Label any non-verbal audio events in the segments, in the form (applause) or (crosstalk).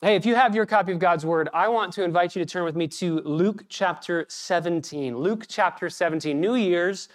Hey, if you have your copy of God's Word, I want to invite you to turn with me to Luke chapter 17. Luke chapter 17. New Year's,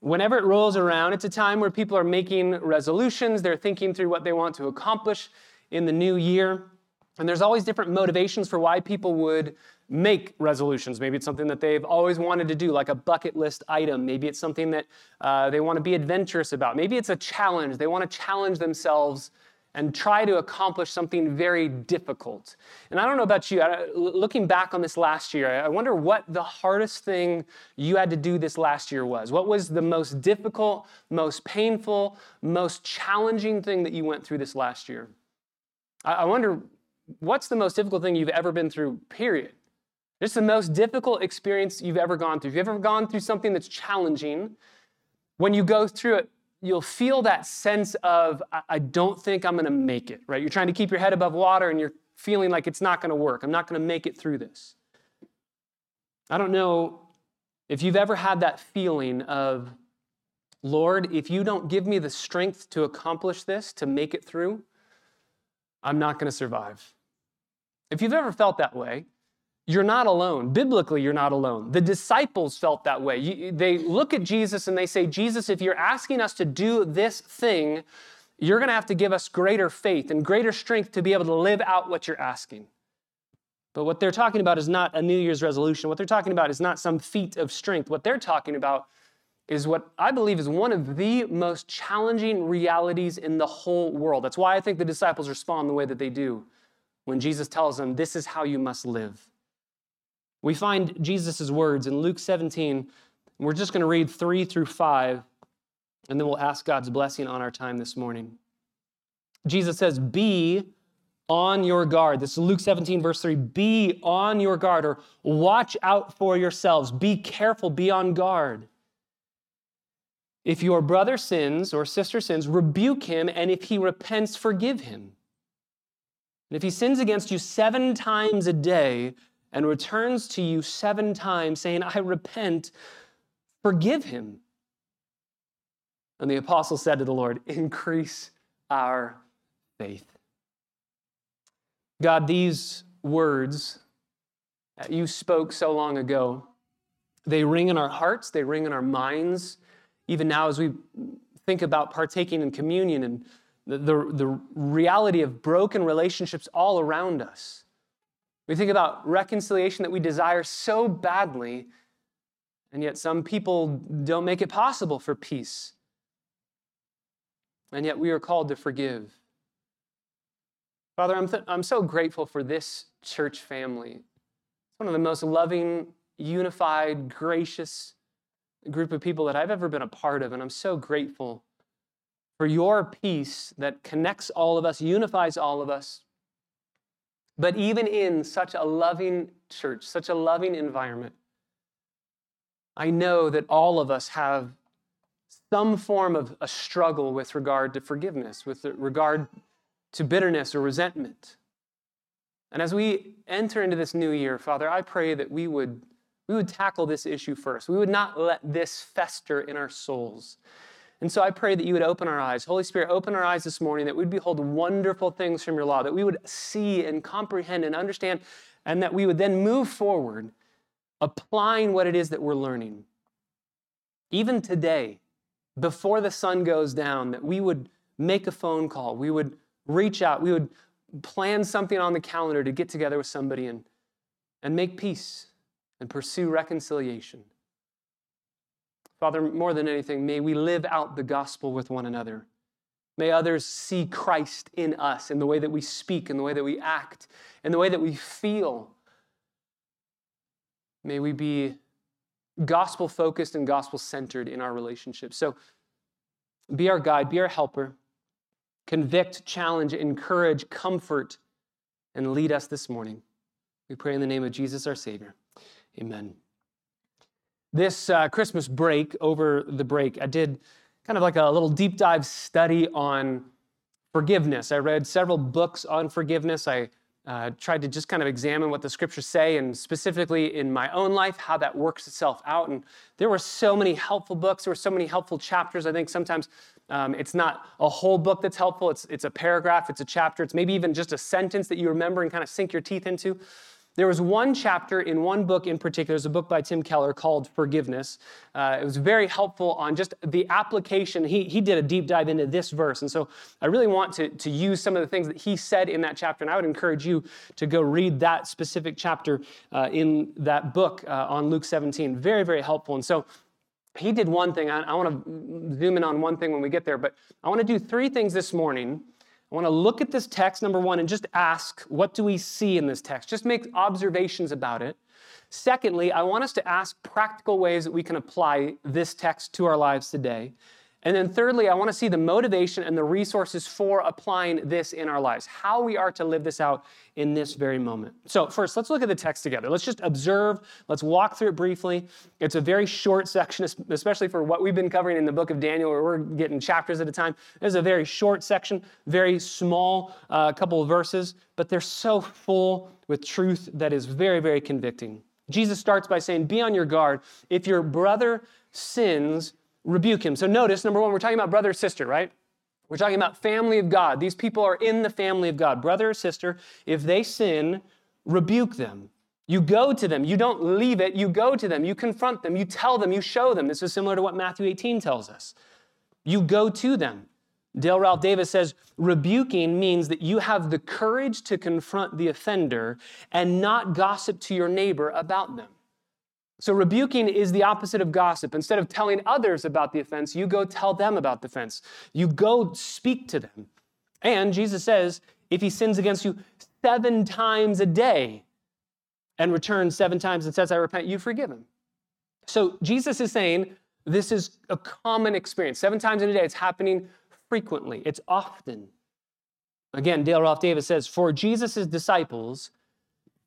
whenever it rolls around, it's a time where people are making resolutions. They're thinking through what they want to accomplish in the new year. And there's always different motivations for why people would make resolutions. Maybe it's something that they've always wanted to do, like a bucket list item. Maybe it's something that uh, they want to be adventurous about. Maybe it's a challenge. They want to challenge themselves and try to accomplish something very difficult. And I don't know about you, looking back on this last year, I wonder what the hardest thing you had to do this last year was. What was the most difficult, most painful, most challenging thing that you went through this last year? I wonder what's the most difficult thing you've ever been through, period. Just the most difficult experience you've ever gone through. If you've ever gone through something that's challenging, when you go through it, you'll feel that sense of, I don't think I'm going to make it, right? You're trying to keep your head above water and you're feeling like it's not going to work. I'm not going to make it through this. I don't know if you've ever had that feeling of, Lord, if you don't give me the strength to accomplish this, to make it through, I'm not going to survive. If you've ever felt that way, you're not alone. Biblically, you're not alone. The disciples felt that way. You, they look at Jesus and they say, Jesus, if you're asking us to do this thing, you're going to have to give us greater faith and greater strength to be able to live out what you're asking. But what they're talking about is not a New Year's resolution. What they're talking about is not some feat of strength. What they're talking about is what I believe is one of the most challenging realities in the whole world. That's why I think the disciples respond the way that they do when Jesus tells them, This is how you must live. We find Jesus' words in Luke 17. We're just going to read 3 through 5, and then we'll ask God's blessing on our time this morning. Jesus says, Be on your guard. This is Luke 17, verse 3. Be on your guard, or watch out for yourselves. Be careful, be on guard. If your brother sins or sister sins, rebuke him, and if he repents, forgive him. And if he sins against you seven times a day, and returns to you seven times, saying, I repent, forgive him. And the apostle said to the Lord, Increase our faith. God, these words that you spoke so long ago, they ring in our hearts, they ring in our minds, even now as we think about partaking in communion and the, the, the reality of broken relationships all around us. We think about reconciliation that we desire so badly, and yet some people don't make it possible for peace. And yet we are called to forgive. Father, I'm, th- I'm so grateful for this church family. It's one of the most loving, unified, gracious group of people that I've ever been a part of, and I'm so grateful for your peace that connects all of us, unifies all of us, but even in such a loving church, such a loving environment, I know that all of us have some form of a struggle with regard to forgiveness, with regard to bitterness or resentment. And as we enter into this new year, Father, I pray that we would, we would tackle this issue first. We would not let this fester in our souls. And so I pray that you would open our eyes. Holy Spirit, open our eyes this morning, that we'd behold wonderful things from your law, that we would see and comprehend and understand, and that we would then move forward applying what it is that we're learning. Even today, before the sun goes down, that we would make a phone call, we would reach out, we would plan something on the calendar to get together with somebody and, and make peace and pursue reconciliation. Father, more than anything, may we live out the gospel with one another. May others see Christ in us, in the way that we speak, in the way that we act, in the way that we feel. May we be gospel focused and gospel centered in our relationships. So be our guide, be our helper. Convict, challenge, encourage, comfort, and lead us this morning. We pray in the name of Jesus our Savior. Amen this uh, Christmas break, over the break, I did kind of like a little deep dive study on forgiveness. I read several books on forgiveness. I uh, tried to just kind of examine what the scriptures say, and specifically in my own life, how that works itself out. And there were so many helpful books, there were so many helpful chapters. I think sometimes um, it's not a whole book that's helpful, it's, it's a paragraph, it's a chapter, it's maybe even just a sentence that you remember and kind of sink your teeth into. There was one chapter in one book in particular, there's a book by Tim Keller called Forgiveness. Uh, it was very helpful on just the application. He, he did a deep dive into this verse. And so I really want to, to use some of the things that he said in that chapter. And I would encourage you to go read that specific chapter uh, in that book uh, on Luke 17. Very, very helpful. And so he did one thing. I, I want to zoom in on one thing when we get there, but I want to do three things this morning I want to look at this text, number one, and just ask, what do we see in this text? Just make observations about it. Secondly, I want us to ask practical ways that we can apply this text to our lives today. And then thirdly, I want to see the motivation and the resources for applying this in our lives, how we are to live this out in this very moment. So, first, let's look at the text together. Let's just observe, let's walk through it briefly. It's a very short section, especially for what we've been covering in the book of Daniel, where we're getting chapters at a time. It's a very short section, very small uh, couple of verses, but they're so full with truth that is very, very convicting. Jesus starts by saying, Be on your guard. If your brother sins, rebuke him. So notice, number one, we're talking about brother or sister, right? We're talking about family of God. These people are in the family of God. Brother or sister, if they sin, rebuke them. You go to them. You don't leave it. You go to them. You confront them. You tell them. You show them. This is similar to what Matthew 18 tells us. You go to them. Dale Ralph Davis says, rebuking means that you have the courage to confront the offender and not gossip to your neighbor about them. So, rebuking is the opposite of gossip. Instead of telling others about the offense, you go tell them about the offense. You go speak to them. And Jesus says, if he sins against you seven times a day and returns seven times and says, I repent, you forgive him. So, Jesus is saying this is a common experience. Seven times in a day, it's happening frequently, it's often. Again, Dale Ralph Davis says, for Jesus' disciples,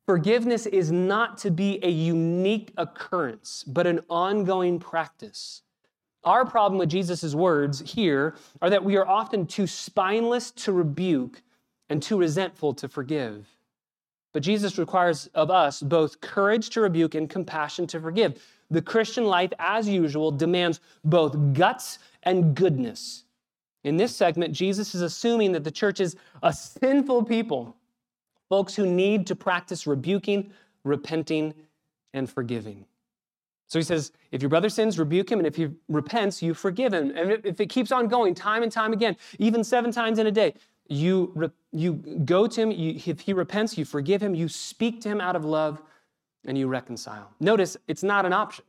Forgiveness is not to be a unique occurrence, but an ongoing practice. Our problem with Jesus' words here are that we are often too spineless to rebuke and too resentful to forgive. But Jesus requires of us both courage to rebuke and compassion to forgive. The Christian life, as usual, demands both guts and goodness. In this segment, Jesus is assuming that the church is a sinful people folks who need to practice rebuking, repenting, and forgiving. So he says, if your brother sins, rebuke him, and if he repents, you forgive him. And if it keeps on going time and time again, even seven times in a day, you, you go to him, you, if he repents, you forgive him, you speak to him out of love, and you reconcile. Notice it's not an option.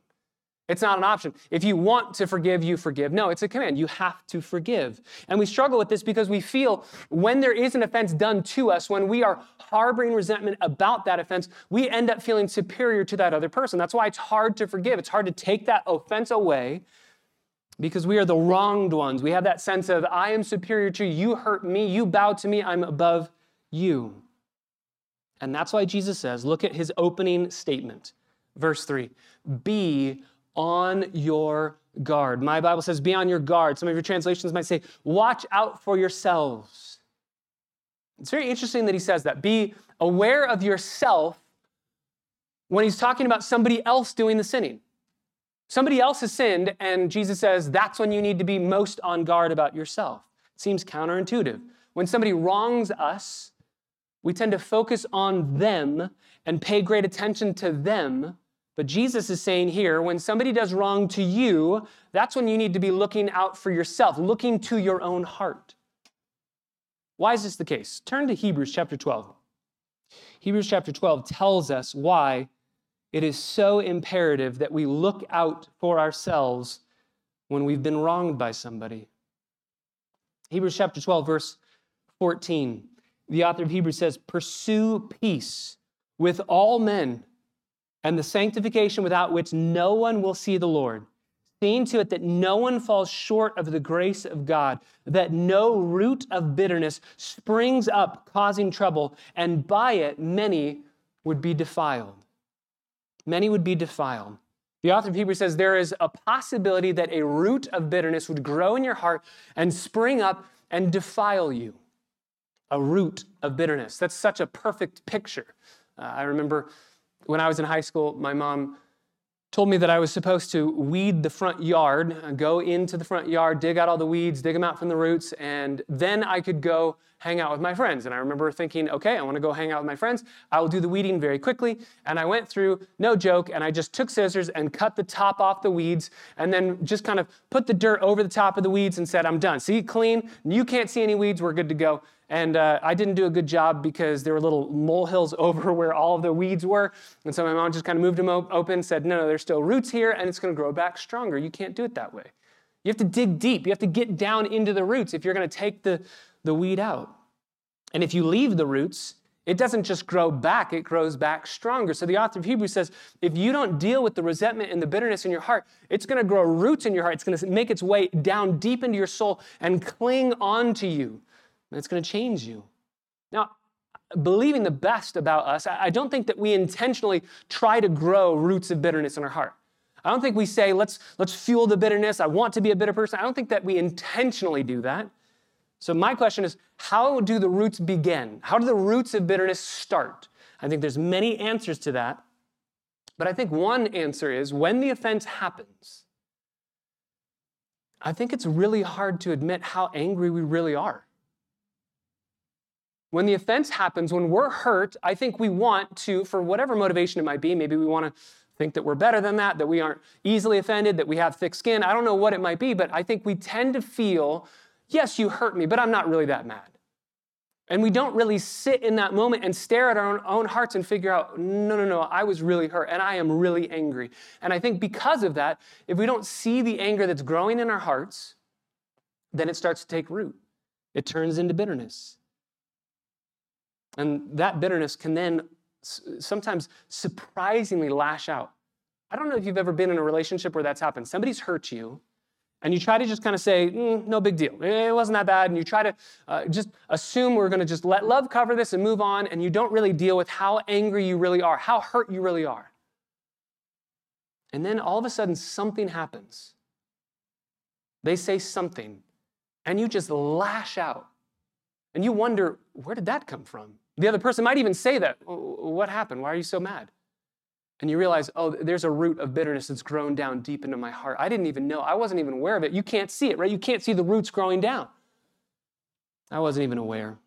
It's not an option. If you want to forgive, you forgive. No, it's a command. You have to forgive. And we struggle with this because we feel when there is an offense done to us, when we are harboring resentment about that offense, we end up feeling superior to that other person. That's why it's hard to forgive. It's hard to take that offense away because we are the wronged ones. We have that sense of, I am superior to you. You hurt me. You bow to me. I'm above you. And that's why Jesus says, look at his opening statement, verse 3 Be on your guard. My Bible says, be on your guard. Some of your translations might say, watch out for yourselves. It's very interesting that he says that. Be aware of yourself when he's talking about somebody else doing the sinning. Somebody else has sinned, and Jesus says that's when you need to be most on guard about yourself. It seems counterintuitive. When somebody wrongs us, we tend to focus on them and pay great attention to them but Jesus is saying here when somebody does wrong to you, that's when you need to be looking out for yourself, looking to your own heart. Why is this the case? Turn to Hebrews chapter 12. Hebrews chapter 12 tells us why it is so imperative that we look out for ourselves when we've been wronged by somebody. Hebrews chapter 12, verse 14. The author of Hebrews says, Pursue peace with all men and the sanctification without which no one will see the Lord, seeing to it that no one falls short of the grace of God, that no root of bitterness springs up, causing trouble, and by it many would be defiled. Many would be defiled. The author of Hebrews says there is a possibility that a root of bitterness would grow in your heart and spring up and defile you. a root of bitterness. That's such a perfect picture. Uh, I remember when I was in high school, my mom told me that I was supposed to weed the front yard, uh, go into the front yard, dig out all the weeds, dig them out from the roots, and then I could go hang out with my friends. And I remember thinking, okay, I want to go hang out with my friends. I will do the weeding very quickly. And I went through, no joke, and I just took scissors and cut the top off the weeds and then just kind of put the dirt over the top of the weeds and said, I'm done. See, clean. You can't see any weeds. We're good to go. And uh, I didn't do a good job because there were little molehills (laughs) over where all of the weeds were. And so my mom just kind of moved them op- open, said, No, no, there's still roots here, and it's going to grow back stronger. You can't do it that way. You have to dig deep. You have to get down into the roots if you're going to take the, the weed out. And if you leave the roots, it doesn't just grow back, it grows back stronger. So the author of Hebrews says if you don't deal with the resentment and the bitterness in your heart, it's going to grow roots in your heart. It's going to make its way down deep into your soul and cling on to you. And it's going to change you. Now, believing the best about us, I don't think that we intentionally try to grow roots of bitterness in our heart. I don't think we say, let's, let's fuel the bitterness. I want to be a bitter person. I don't think that we intentionally do that. So, my question is how do the roots begin? How do the roots of bitterness start? I think there's many answers to that. But I think one answer is when the offense happens, I think it's really hard to admit how angry we really are. When the offense happens, when we're hurt, I think we want to, for whatever motivation it might be, maybe we want to think that we're better than that, that we aren't easily offended, that we have thick skin. I don't know what it might be, but I think we tend to feel, yes, you hurt me, but I'm not really that mad. And we don't really sit in that moment and stare at our own, hearts and figure out, no, no, no, I was really hurt and I am really angry. And I think because of that, if we don't see the anger that's growing in our hearts, then it starts to take root. It turns into bitterness. And that bitterness can then sometimes surprisingly lash out. I don't know if you've ever been in a relationship where that's happened. Somebody's hurt you, and you try to just kind of say, mm, no big deal. It wasn't that bad. And you try to uh, just assume we're going to just let love cover this and move on, and you don't really deal with how angry you really are, how hurt you really are. And then all of a sudden, something happens. They say something, and you just lash out. And you wonder, where did that come from? The other person might even say that. What happened? Why are you so mad? And you realize, oh, there's a root of bitterness that's grown down deep into my heart. I didn't even know. I wasn't even aware of it. You can't see it, right? You can't see the roots growing down. I wasn't even aware.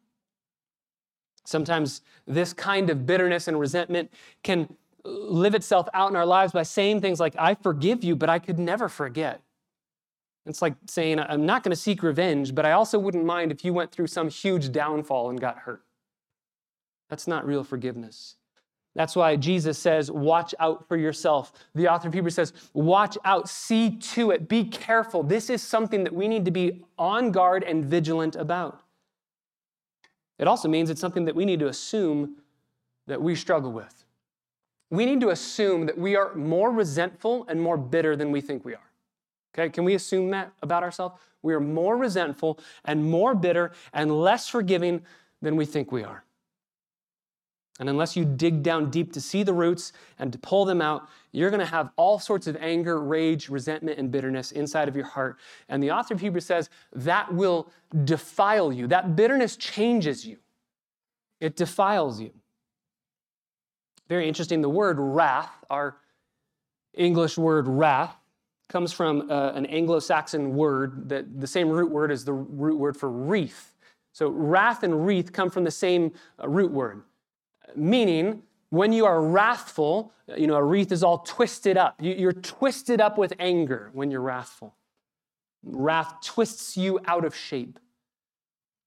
Sometimes this kind of bitterness and resentment can live itself out in our lives by saying things like, I forgive you, but I could never forget. It's like saying, I'm not going to seek revenge, but I also wouldn't mind if you went through some huge downfall and got hurt. That's not real forgiveness. That's why Jesus says, Watch out for yourself. The author of Hebrews says, Watch out, see to it, be careful. This is something that we need to be on guard and vigilant about. It also means it's something that we need to assume that we struggle with. We need to assume that we are more resentful and more bitter than we think we are. Okay, can we assume that about ourselves? We are more resentful and more bitter and less forgiving than we think we are. And unless you dig down deep to see the roots and to pull them out, you're going to have all sorts of anger, rage, resentment, and bitterness inside of your heart. And the author of Hebrews says that will defile you. That bitterness changes you, it defiles you. Very interesting. The word wrath, our English word wrath, comes from uh, an Anglo Saxon word that the same root word as the root word for wreath. So wrath and wreath come from the same uh, root word meaning when you are wrathful, you know, a wreath is all twisted up. You're twisted up with anger when you're wrathful. Wrath twists you out of shape.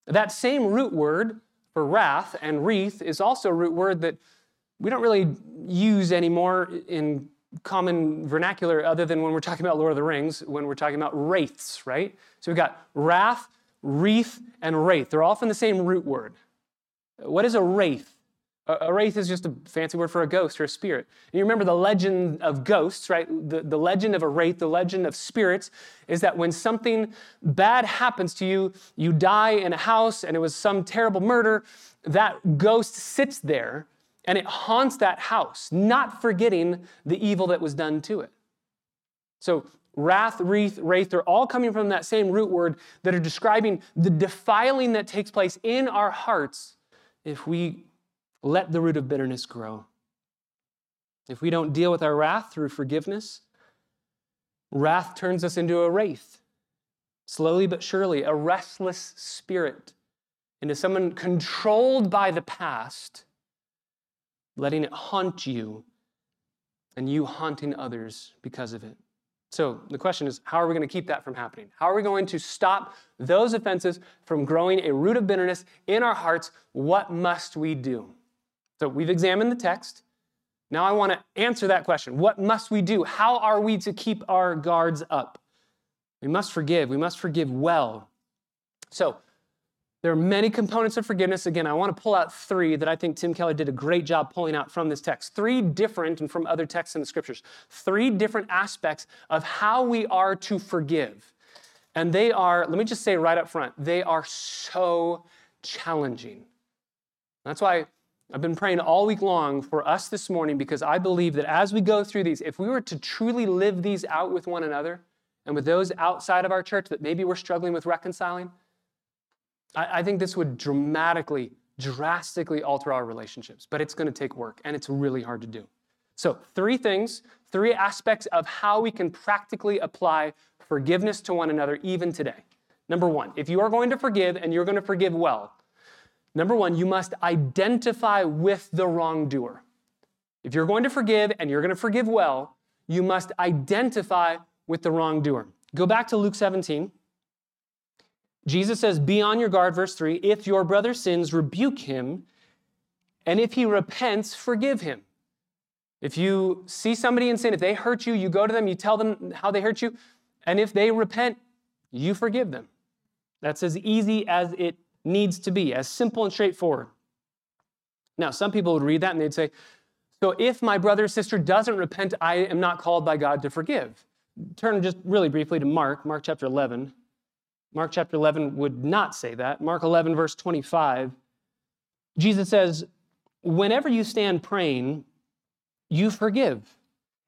That same root word for wrath and wreath is also a root word that we don't really use anymore in common vernacular other than when we're talking about Lord of the Rings, when we're talking about wraiths, right? So we've got wrath, wreath, and wraith. They're all from the same root word. What is a wraith? A wraith is just a fancy word for a ghost or a spirit. And you remember the legend of ghosts, right? The, the legend of a wraith, the legend of spirits, is that when something bad happens to you, you die in a house and it was some terrible murder, that ghost sits there and it haunts that house, not forgetting the evil that was done to it. So wrath, wreath, wraith, they're all coming from that same root word that are describing the defiling that takes place in our hearts if we let the root of bitterness grow. If we don't deal with our wrath through forgiveness, wrath turns us into a wraith, slowly but surely, a restless spirit, into someone controlled by the past, letting it haunt you, and you haunting others because of it. So the question is, how are we going to keep that from happening? How are we going to stop those offenses from growing a root of bitterness in our hearts? What must we do? So we've examined the text. Now I want to answer that question. What must we do? How are we to keep our guards up? We must forgive. We must forgive well. So there are many components of forgiveness. Again, I want to pull out three that I think Tim Keller did a great job pulling out from this text. Three different, and from other texts in the scriptures, three different aspects of how we are to forgive. And they are, let me just say right up front, they are so challenging. That's why I've been praying all week long for us this morning because I believe that as we go through these, if we were to truly live these out with one another and with those outside of our church that maybe we're struggling with reconciling, I, I think this would dramatically, drastically alter our relationships, but it's going to take work and it's really hard to do. So, three things, three aspects of how we can practically apply forgiveness to one another even today. Number one, if you are going to forgive and you're going to forgive well, number one, you must identify with the wrongdoer. If you're going to forgive and you're going to forgive well, you must identify with the wrongdoer. Go back to Luke 17. Jesus says, Be on your guard, verse 3. If your brother sins, rebuke him, and if he repents, forgive him. If you see somebody in sin, if they hurt you, you go to them, you tell them how they hurt you, and if they repent, you forgive them. That's as easy as it needs to be, as simple and straightforward. Now, some people would read that and they'd say, So if my brother or sister doesn't repent, I am not called by God to forgive. Turn just really briefly to Mark, Mark chapter 11. Mark chapter 11 would not say that. Mark 11, verse 25, Jesus says, Whenever you stand praying, you forgive.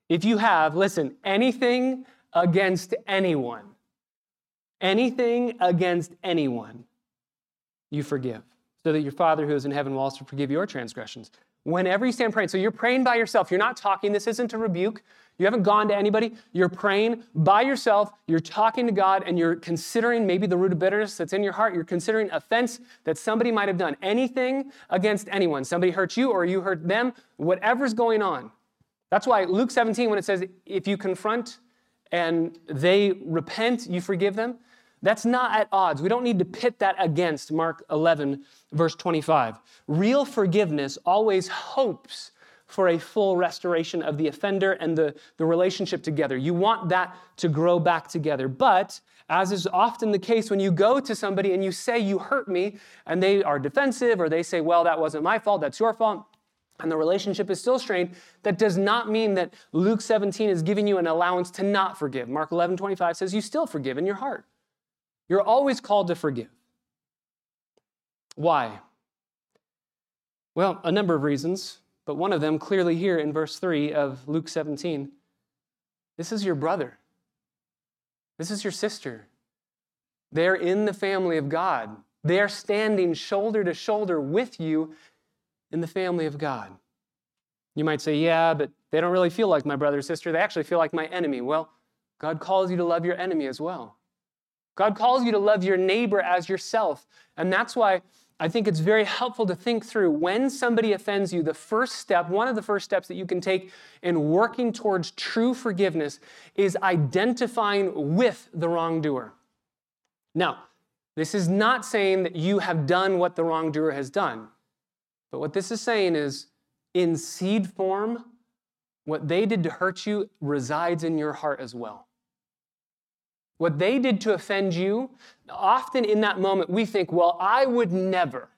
If you have, listen, anything against anyone, anything against anyone, you forgive, so that your Father who is in heaven will also forgive your transgressions. Whenever you stand praying, so you're praying by yourself, you're not talking, this isn't a rebuke, you haven't gone to anybody. You're praying by yourself. You're talking to God and you're considering maybe the root of bitterness that's in your heart. You're considering offense that somebody might have done. Anything against anyone. Somebody hurt you or you hurt them, whatever's going on. That's why Luke 17, when it says, if you confront and they repent, you forgive them, that's not at odds. We don't need to pit that against Mark 11, verse 25. Real forgiveness always hopes for a full restoration of the offender and the, the relationship together. You want that to grow back together. But as is often the case when you go to somebody and you say, You hurt me, and they are defensive, or they say, Well, that wasn't my fault, that's your fault, and the relationship is still strained, that does not mean that Luke 17 is giving you an allowance to not forgive. Mark 11 25 says, You still forgive in your heart. You're always called to forgive. Why? Well, a number of reasons but one of them clearly here in verse 3 of Luke 17. This is your brother. This is your sister. They're in the family of God. They are standing shoulder to shoulder with you in the family of God. You might say, yeah, but they don't really feel like my brother or sister. They actually feel like my enemy. Well, God calls you to love your enemy as well. God calls you to love your neighbor as yourself. And that's why I think it's very helpful to think through when somebody offends you, the first step, one of the first steps that you can take in working towards true forgiveness is identifying with the wrongdoer. Now, this is not saying that you have done what the wrongdoer has done, but what this is saying is in seed form, what they did to hurt you resides in your heart as well. What they did to offend you, often in that moment we think, well, I would never.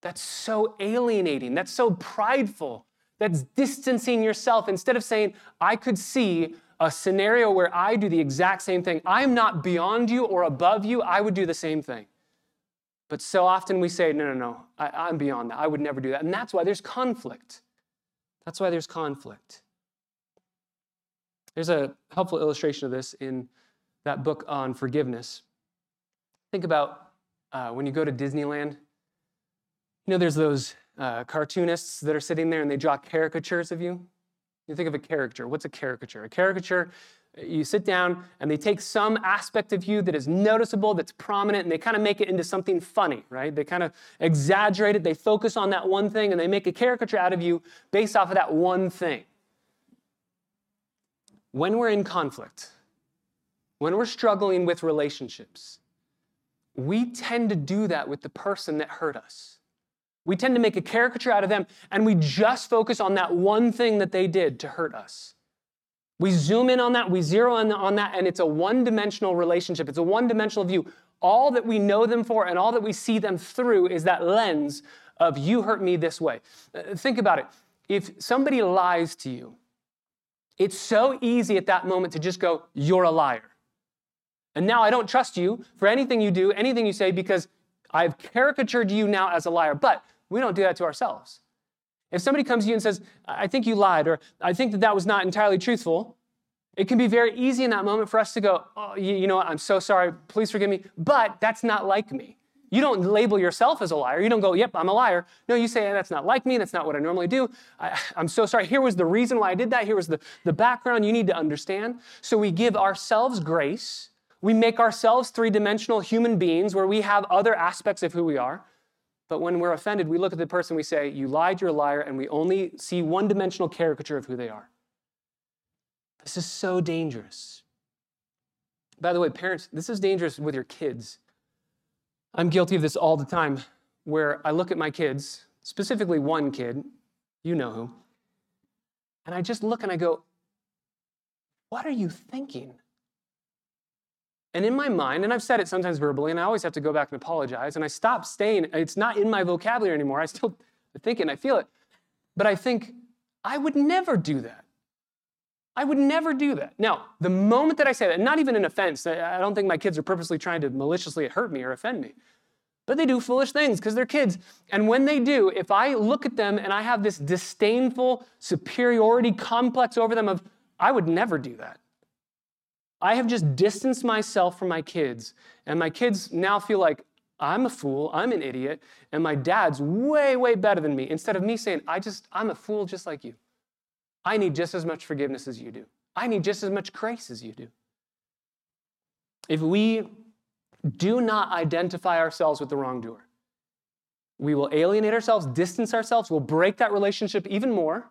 That's so alienating. That's so prideful. That's distancing yourself instead of saying, I could see a scenario where I do the exact same thing. I'm not beyond you or above you. I would do the same thing. But so often we say, no, no, no, I, am beyond that. I would never do that. And that's why there's conflict. That's why there's conflict. There's a helpful illustration of this in that book on forgiveness. Think about uh, when you go to Disneyland. You know, there's those uh, cartoonists that are sitting there and they draw caricatures of you. You think of a caricature. What's a caricature? A caricature, you sit down and they take some aspect of you that is noticeable, that's prominent, and they kind of make it into something funny, right? They kind of exaggerate it, they focus on that one thing, and they make a caricature out of you based off of that one thing. When we're in conflict, when we're struggling with relationships, we tend to do that with the person that hurt us. We tend to make a caricature out of them and we just focus on that one thing that they did to hurt us. We zoom in on that, we zero in on that, and it's a one dimensional relationship. It's a one dimensional view. All that we know them for and all that we see them through is that lens of you hurt me this way. Uh, think about it. If somebody lies to you, it's so easy at that moment to just go, You're a liar. And now I don't trust you for anything you do, anything you say, because I've caricatured you now as a liar. But we don't do that to ourselves. If somebody comes to you and says, I think you lied, or I think that that was not entirely truthful, it can be very easy in that moment for us to go, oh, you, know what, I'm so sorry, please forgive me, but that's not like me. You don't label yourself as a liar. You don't go, yep, I'm a liar. No, you say, that's not like me. That's not what I normally do. I, (laughs) am so sorry. Here was the reason why I did that. Here was the, the background you need to understand. So we give ourselves grace we make ourselves three dimensional human beings where we have other aspects of who we are. But when we're offended, we look at the person, we say, You lied, you're a liar, and we only see one dimensional caricature of who they are. This is so dangerous. By the way, parents, this is dangerous with your kids. I'm guilty of this all the time, where I look at my kids, specifically one kid, you know who, and I just look and I go, What are you thinking? And in my mind, and I've said it sometimes verbally, and I always have to go back and apologize, and I stop saying it's not in my vocabulary anymore. I still (laughs) think it and I feel it. But I think, I would never do that. I would never do that. Now, the moment that I say that, not even an offense, I don't think my kids are purposely trying to maliciously hurt me or offend me, but they do foolish things because they're kids. And when they do, if I look at them and I have this disdainful superiority complex over them of, I would never do that. I have just distanced myself from my kids, and my kids now feel like I'm a fool, I'm an idiot, and my dad's way, way better than me. Instead of me saying, I just, I'm a fool just like you. I need just as much forgiveness as you do. I need just as much grace as you do. If we do not identify ourselves with the wrongdoer, we will alienate ourselves, distance ourselves, we'll break that relationship even more.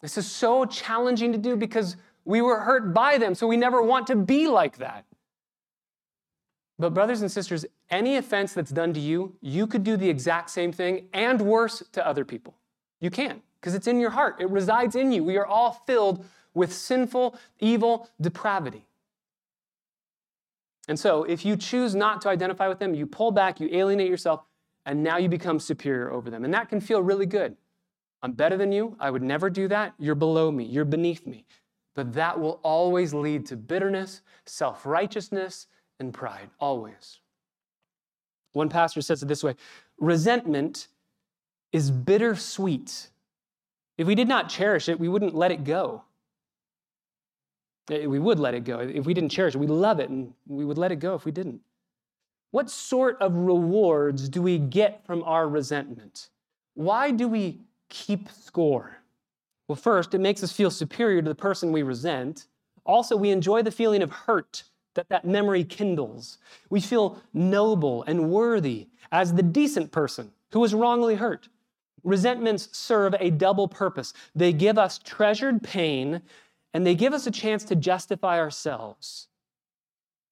This is so challenging to do because we were hurt by them, so we never want to be like that. But, brothers and sisters, any offense that's done to you, you could do the exact same thing and worse to other people. You can, because it's in your heart, it resides in you. We are all filled with sinful, evil depravity. And so, if you choose not to identify with them, you pull back, you alienate yourself, and now you become superior over them. And that can feel really good. I'm better than you. I would never do that. You're below me. You're beneath me but that will always lead to bitterness, self righteousness, and pride, always. One pastor says it this way resentment is bittersweet. If we did not cherish it, we wouldn't let it go. Eh, we would let it go. If we didn't cherish it, we love it and we would let it go if we didn't. What sort of rewards do we get from our resentment? Why do we keep score? Well, first, it makes us feel superior to the person we resent. Also, we enjoy the feeling of hurt that that memory kindles. We feel noble and worthy as the decent person who was wrongly hurt. Resentments serve a double purpose. They give us treasured pain and they give us a chance to justify ourselves.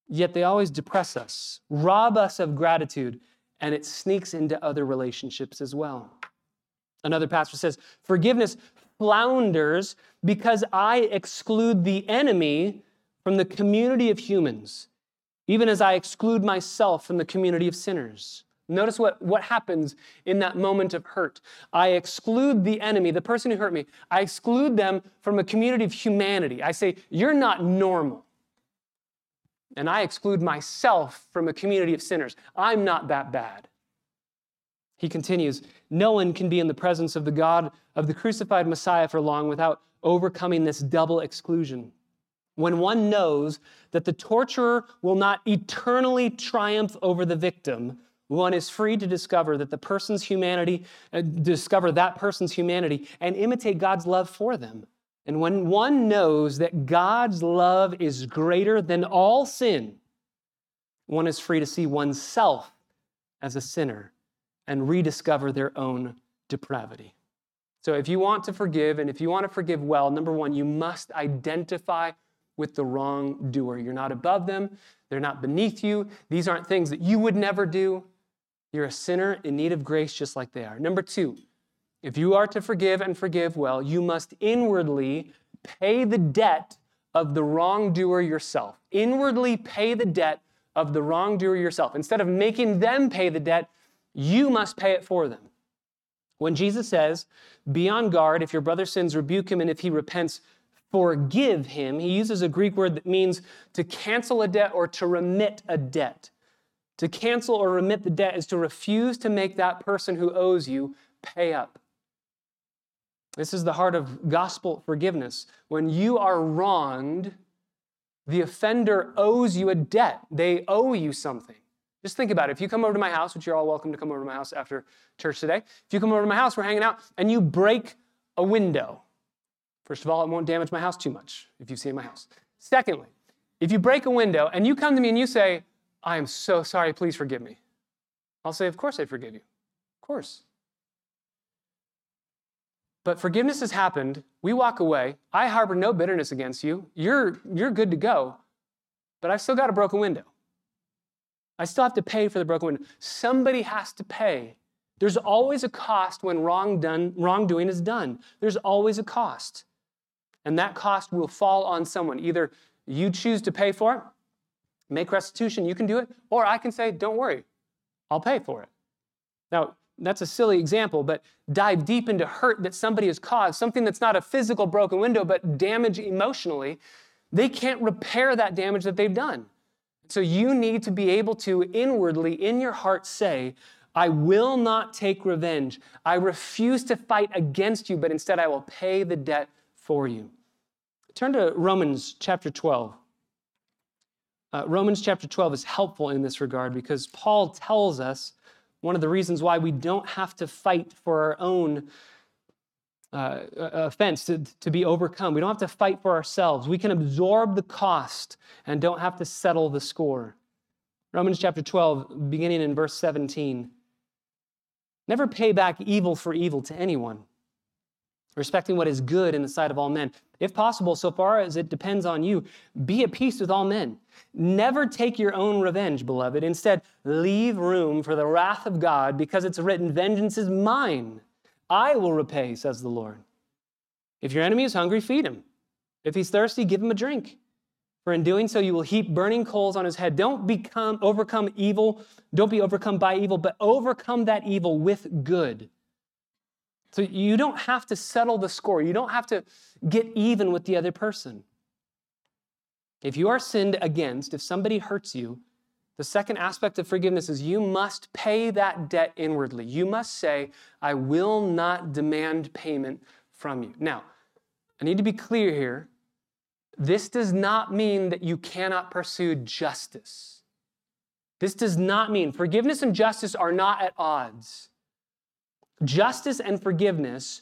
Yet they always depress us, rob us of gratitude, and it sneaks into other relationships as well. Another pastor says, Forgiveness flounders because I exclude the enemy from the community of humans, even as I exclude myself from the community of sinners. Notice what, what happens in that moment of hurt. I exclude the enemy, the person who hurt me, I exclude them from a community of humanity. I say, You're not normal. And I exclude myself from a community of sinners. I'm not that bad. He continues, No one can be in the presence of the God of the crucified Messiah for long without overcoming this double exclusion. When one knows that the torturer will not eternally triumph over the victim, one is free to discover that the person's humanity, uh, discover that person's humanity, and imitate God's love for them. And when one knows that God's love is greater than all sin, one is free to see oneself as a sinner and rediscover their own depravity. So, if you want to forgive and if you want to forgive well, number one, you must identify with the wrongdoer. You're not above them, they're not beneath you. These aren't things that you would never do. You're a sinner in need of grace just like they are. Number two, if you are to forgive and forgive well, you must inwardly pay the debt of the wrongdoer yourself. Inwardly pay the debt of the wrongdoer yourself. Instead of making them pay the debt, you must pay it for them. When Jesus says, Be on guard, if your brother sins, rebuke him, and if he repents, forgive him, he uses a Greek word that means to cancel a debt or to remit a debt. To cancel or remit the debt is to refuse to make that person who owes you pay up. This is the heart of gospel forgiveness. When you are wronged, the offender owes you a debt. They owe you something. Just think about it. If you come over to my house, which you're all welcome to come over to my house after church today, if you come over to my house, we're hanging out, and you break a window, first of all, it won't damage my house too much if you've seen my house. Secondly, if you break a window and you come to me and you say, I am so sorry, please forgive me, I'll say, Of course I forgive you. Of course. But forgiveness has happened. We walk away. I harbor no bitterness against you. You're, you're good to go. But I've still got a broken window. I still have to pay for the broken window. Somebody has to pay. There's always a cost when wrong done, wrongdoing is done. There's always a cost. And that cost will fall on someone. Either you choose to pay for it, make restitution, you can do it, or I can say, don't worry, I'll pay for it. Now, that's a silly example, but dive deep into hurt that somebody has caused, something that's not a physical broken window, but damage emotionally, they can't repair that damage that they've done. So you need to be able to inwardly, in your heart, say, I will not take revenge. I refuse to fight against you, but instead I will pay the debt for you. Turn to Romans chapter 12. Uh, Romans chapter 12 is helpful in this regard because Paul tells us one of the reasons why we don't have to fight for our own uh, offense to, to be overcome. We don't have to fight for ourselves. We can absorb the cost and don't have to settle the score. Romans chapter 12, beginning in verse 17. Never pay back evil for evil to anyone, respecting what is good in the sight of all men. If possible, so far as it depends on you, be at peace with all men. Never take your own revenge, beloved. Instead, leave room for the wrath of God because it's written, Vengeance is mine. I will repay, says the Lord. If your enemy is hungry, feed him. If he's thirsty, give him a drink. For in doing so, you will heap burning coals on his head. Don't become overcome evil. Don't be overcome by evil, but overcome that evil with good. So you don't have to settle the score. You don't have to get even with the other person. If you are sinned against, if somebody hurts you, the second aspect of forgiveness is you must pay that debt inwardly. You must say, I will not demand payment from you. Now, I need to be clear here. This does not mean that you cannot pursue justice. This does not mean forgiveness and justice are not at odds. Justice and forgiveness,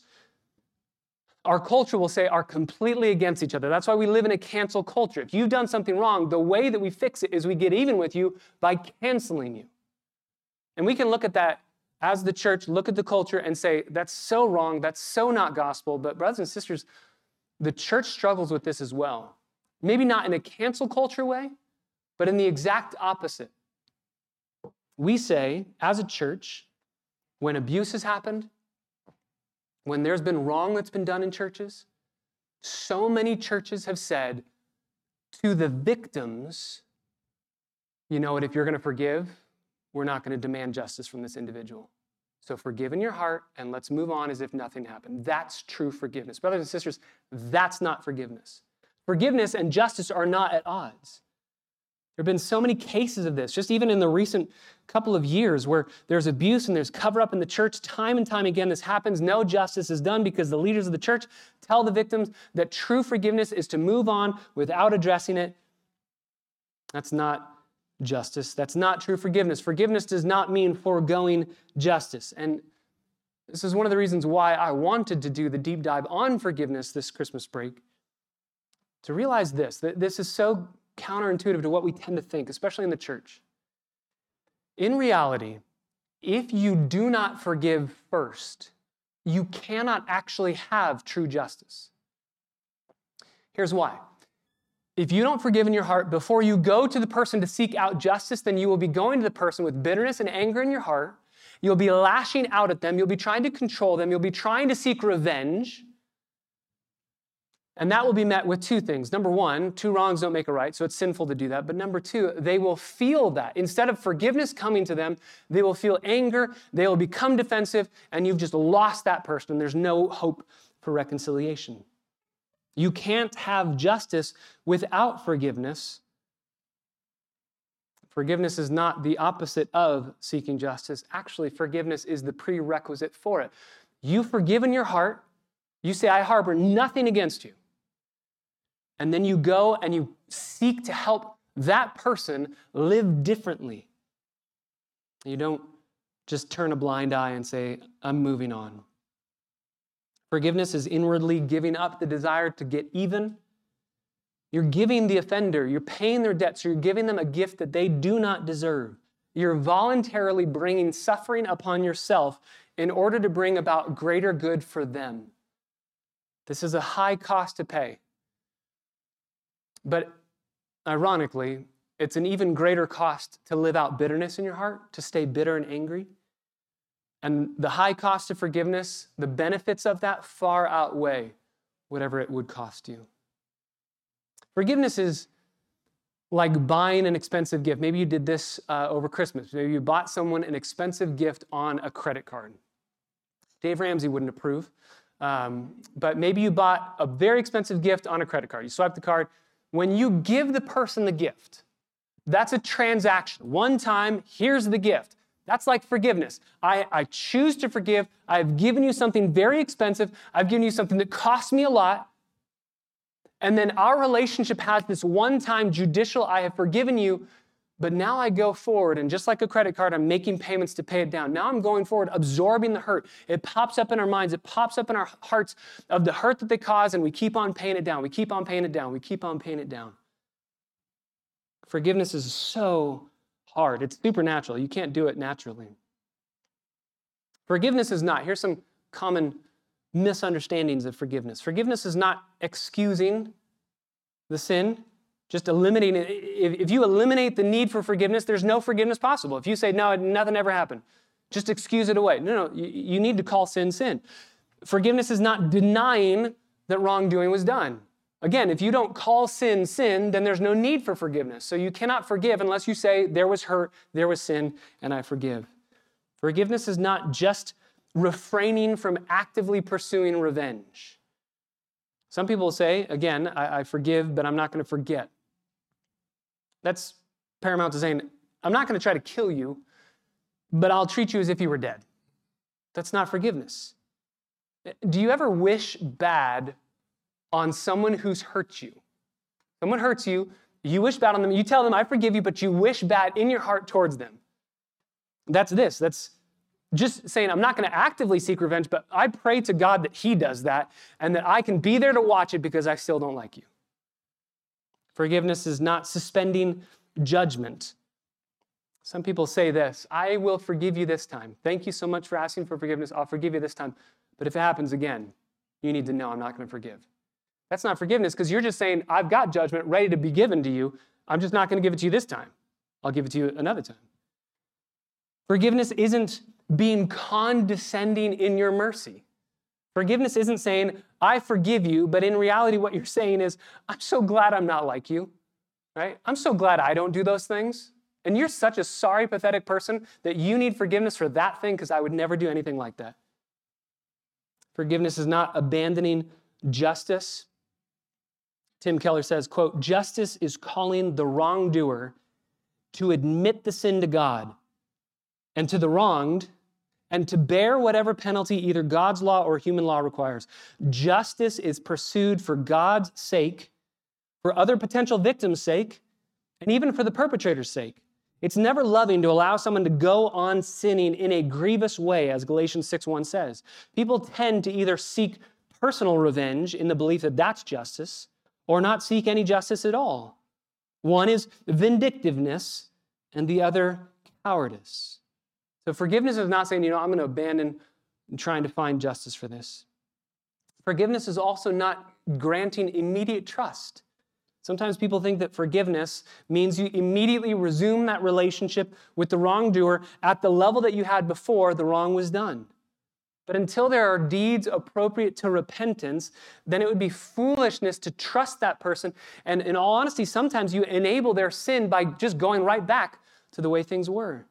our culture will say, are completely against each other. That's why we live in a cancel culture. If you've done something wrong, the way that we fix it is we get even with you by canceling you. And we can look at that as the church, look at the culture and say, that's so wrong, that's so not gospel. But, brothers and sisters, the church struggles with this as well. Maybe not in a cancel culture way, but in the exact opposite. We say, as a church, when abuse has happened, when there's been wrong that's been done in churches, so many churches have said to the victims, you know what, if you're going to forgive, we're not going to demand justice from this individual. So forgive in your heart and let's move on as if nothing happened. That's true forgiveness. Brothers and sisters, that's not forgiveness. Forgiveness and justice are not at odds. There have been so many cases of this, just even in the recent couple of years, where there's abuse and there's cover up in the church. Time and time again, this happens. No justice is done because the leaders of the church tell the victims that true forgiveness is to move on without addressing it. That's not justice. That's not true forgiveness. Forgiveness does not mean foregoing justice. And this is one of the reasons why I wanted to do the deep dive on forgiveness this Christmas break. To realize this, that this is so counterintuitive to what we tend to think, especially in the church. In reality, if you do not forgive first, you cannot actually have true justice. Here's why. If you don't forgive in your heart before you go to the person to seek out justice, then you will be going to the person with bitterness and anger in your heart. You'll be lashing out at them. You'll be trying to control them. You'll be trying to seek revenge. And that will be met with two things. Number one, two wrongs don't make a right, so it's sinful to do that. But number two, they will feel that. Instead of forgiveness coming to them, they will feel anger, they will become defensive, and you've just lost that person, there's no hope for reconciliation. You can't have justice without forgiveness. Forgiveness is not the opposite of seeking justice. Actually, forgiveness is the prerequisite for it. You forgive in your heart, you say, I harbor nothing against you and then you go and you seek to help that person live differently. You don't just turn a blind eye and say, I'm moving on. Forgiveness is inwardly giving up the desire to get even. You're giving the offender, you're paying their debts, you're giving them a gift that they do not deserve. You're voluntarily bringing suffering upon yourself in order to bring about greater good for them. This is a high cost to pay. But ironically, it's an even greater cost to live out bitterness in your heart, to stay bitter and angry. And the high cost of forgiveness, the benefits of that far outweigh whatever it would cost you. Forgiveness is like buying an expensive gift. Maybe you did this uh, over Christmas. Maybe you bought someone an expensive gift on a credit card. Dave Ramsey wouldn't approve. Um, but maybe you bought a very expensive gift on a credit card. You swipe the card, when you give the person the gift, that's a transaction. One time, here's the gift. That's like forgiveness. I, I choose to forgive. I've given you something very expensive. I've given you something that cost me a lot. And then our relationship has this one time judicial, I have forgiven you, but now I go forward, and just like a credit card, I'm making payments to pay it down. Now I'm going forward, absorbing the hurt. It pops up in our minds, it pops up in our hearts of the hurt that they cause, and we keep on paying it down. We keep on paying it down. We keep on paying it down. Forgiveness is so hard, it's supernatural. You can't do it naturally. Forgiveness is not, here's some common misunderstandings of forgiveness. Forgiveness is not excusing the sin, just eliminating it. If you eliminate the need for forgiveness, there's no forgiveness possible. If you say, no, nothing ever happened, just excuse it away. No, no, you need to call sin sin. Forgiveness is not denying that wrongdoing was done. Again, if you don't call sin sin, then there's no need for forgiveness. So you cannot forgive unless you say, there was hurt, there was sin, and I forgive. Forgiveness is not just refraining from actively pursuing revenge. Some people say, again, I, I forgive, but I'm not going to forget. That's paramount to saying, I'm not going to try to kill you, but I'll treat you as if you were dead. That's not forgiveness. Do you ever wish bad on someone who's hurt you? Someone hurts you, you wish bad on them, you tell them, I forgive you, but you wish bad in your heart towards them. That's this. That's just saying, I'm not going to actively seek revenge, but I pray to God that He does that and that I can be there to watch it because I still don't like you. Forgiveness is not suspending judgment. Some people say this I will forgive you this time. Thank you so much for asking for forgiveness. I'll forgive you this time. But if it happens again, you need to know I'm not going to forgive. That's not forgiveness because you're just saying, I've got judgment ready to be given to you. I'm just not going to give it to you this time. I'll give it to you another time. Forgiveness isn't being condescending in your mercy. Forgiveness isn't saying, I forgive you, but in reality, what you're saying is, I'm so glad I'm not like you, right? I'm so glad I don't do those things. And you're such a sorry, pathetic person that you need forgiveness for that thing because I would never do anything like that. Forgiveness is not abandoning justice. Tim Keller says, quote, justice is calling the wrongdoer to admit the sin to God and to the wronged and to bear whatever penalty either God's law or human law requires. Justice is pursued for God's sake, for other potential victims' sake, and even for the perpetrator's sake. It's never loving to allow someone to go on sinning in a grievous way, as Galatians 6:1 says. People tend to either seek personal revenge in the belief that that's justice, or not seek any justice at all. One is vindictiveness, and the other cowardice. So forgiveness is not saying, you know, I'm going to abandon trying to find justice for this. Forgiveness is also not granting immediate trust. Sometimes people think that forgiveness means you immediately resume that relationship with the wrongdoer at the level that you had before the wrong was done. But until there are deeds appropriate to repentance, then it would be foolishness to trust that person. And in all honesty, sometimes you enable their sin by just going right back to the way things were.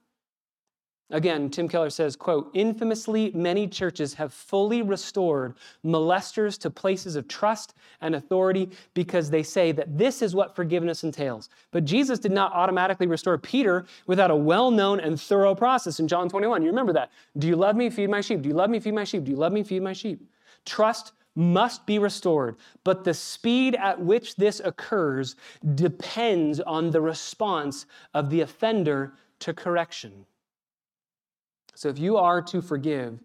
Again, Tim Keller says, quote, infamously many churches have fully restored molesters to places of trust and authority because they say that this is what forgiveness entails. But Jesus did not automatically restore Peter without a well-known and thorough process in John 21. You remember that. Do you love me? Feed my sheep. Do you love me? Feed my sheep. Do you love me? Feed my sheep. Trust must be restored, but the speed at which this occurs depends on the response of the offender to correction. So if you are to forgive,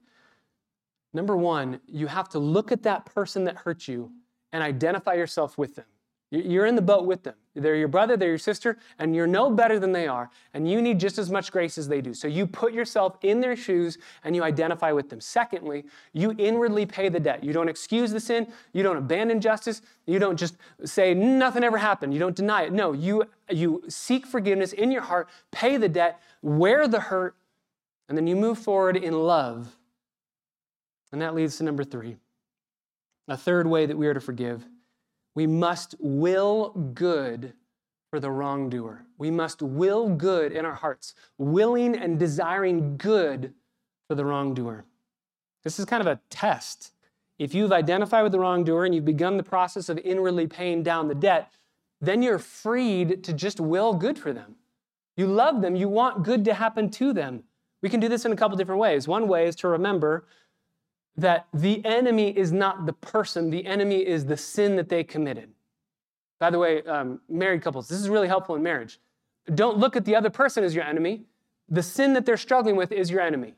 number one, you have to look at that person that hurt you and identify yourself with them. You're in the boat with them. They're your brother, they're your sister, and you're no better than they are, and you need just as much grace as they do. So you put yourself in their shoes and you identify with them. Secondly, you inwardly pay the debt. You don't excuse the sin, you don't abandon justice, you don't just say nothing ever happened, you don't deny it. No, you, you seek forgiveness in your heart, pay the debt, wear the hurt, and then you move forward in love. And that leads to number three. A third way that we are to forgive. We must will good for the wrongdoer. We must will good in our hearts, willing and desiring good for the wrongdoer. This is kind of a test. If you've identified with the wrongdoer and you've begun the process of inwardly paying down the debt, then you're freed to just will good for them. You love them, you want good to happen to them. We can do this in a couple different ways. One way is to remember that the enemy is not the person, the enemy is the sin that they committed. By the way, um, married couples, this is really helpful in marriage. Don't look at the other person as your enemy. The sin that they're struggling with is your enemy.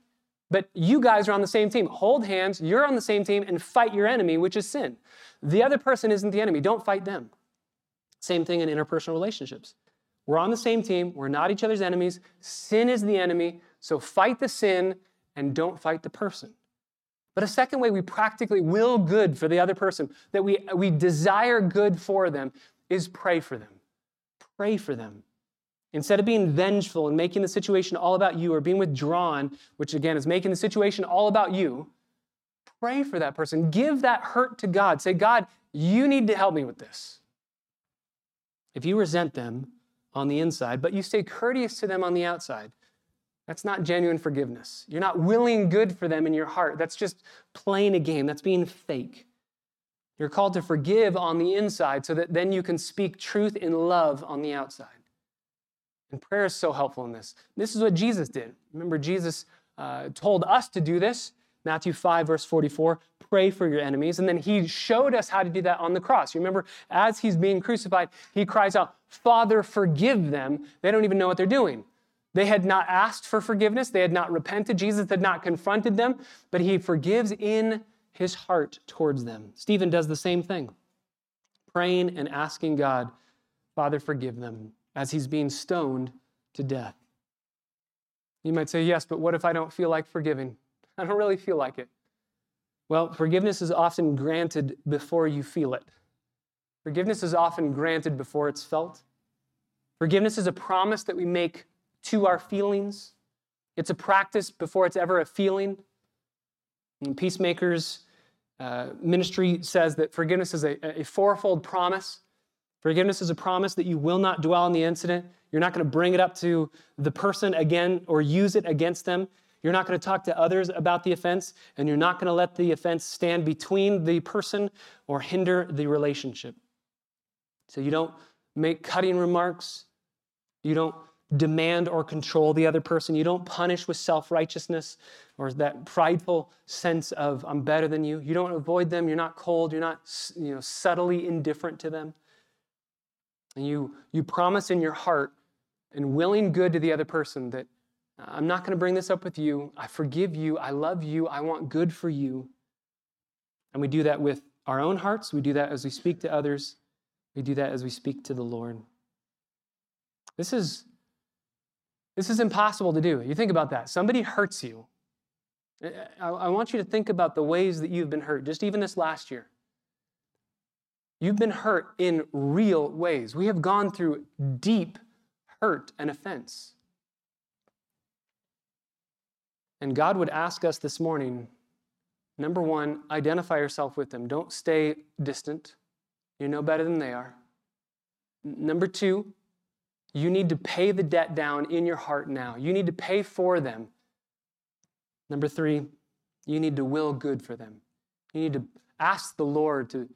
But you guys are on the same team. Hold hands, you're on the same team, and fight your enemy, which is sin. The other person isn't the enemy. Don't fight them. Same thing in interpersonal relationships. We're on the same team, we're not each other's enemies. Sin is the enemy. So fight the sin and don't fight the person. But a second way we practically will good for the other person, that we, we desire good for them, is pray for them. Pray for them. Instead of being vengeful and making the situation all about you or being withdrawn, which again is making the situation all about you, pray for that person. Give that hurt to God. Say, God, you need to help me with this. If you resent them on the inside, but you stay courteous to them on the outside, that's not genuine forgiveness. You're not willing good for them in your heart. That's just playing a game. That's being fake. You're called to forgive on the inside so that then you can speak truth in love on the outside. And prayer is so helpful in this. This is what Jesus did. Remember, Jesus uh, told us to do this. Matthew 5, verse 44 pray for your enemies. And then he showed us how to do that on the cross. You remember, as he's being crucified, he cries out, Father, forgive them. They don't even know what they're doing. They had not asked for forgiveness, they had not repented. Jesus had not confronted them, but he forgives in his heart towards them. Stephen does the same thing, praying and asking God, Father, forgive them, as he's being stoned to death. You might say, Yes, but what if I don't feel like forgiving? (laughs) I don't really feel like it. Well, forgiveness is often granted before you feel it. Forgiveness is often granted before it's felt. Forgiveness is a promise that we make to our feelings. It's a practice before it's ever a feeling. And Peacemakers uh, ministry says that forgiveness is a, a fourfold promise. Forgiveness is a promise that you will not dwell on the incident. You're not going to bring it up to the person again or use it against them. You're not going to talk to others about the offense, and you're not going to let the offense stand between the person or hinder the relationship. So you don't make cutting remarks. You don't demand or control the other person. You don't punish with self righteousness or that prideful sense of, I'm better than you. You don't avoid them. You're not cold. You're not you know, subtly indifferent to them. And you, you promise in your heart and willing good to the other person that I'm not going to bring this up with you. I forgive you. I love you. I want good for you. And we do that with our own hearts. We do that as we speak to others. We do that as we speak to the Lord. This is, this is impossible to do. You think about that. Somebody hurts you. I, want you to think about the ways that you've been hurt, just even this last year. You've been hurt in real ways. We have gone through deep hurt and offense. And God would ask us this morning number one, identify yourself with them. Don't stay distant. You know better than they are. Number two, you need to pay the debt down in your heart now. You need to pay for them. Number three, you need to will good for them. You need to ask the Lord to,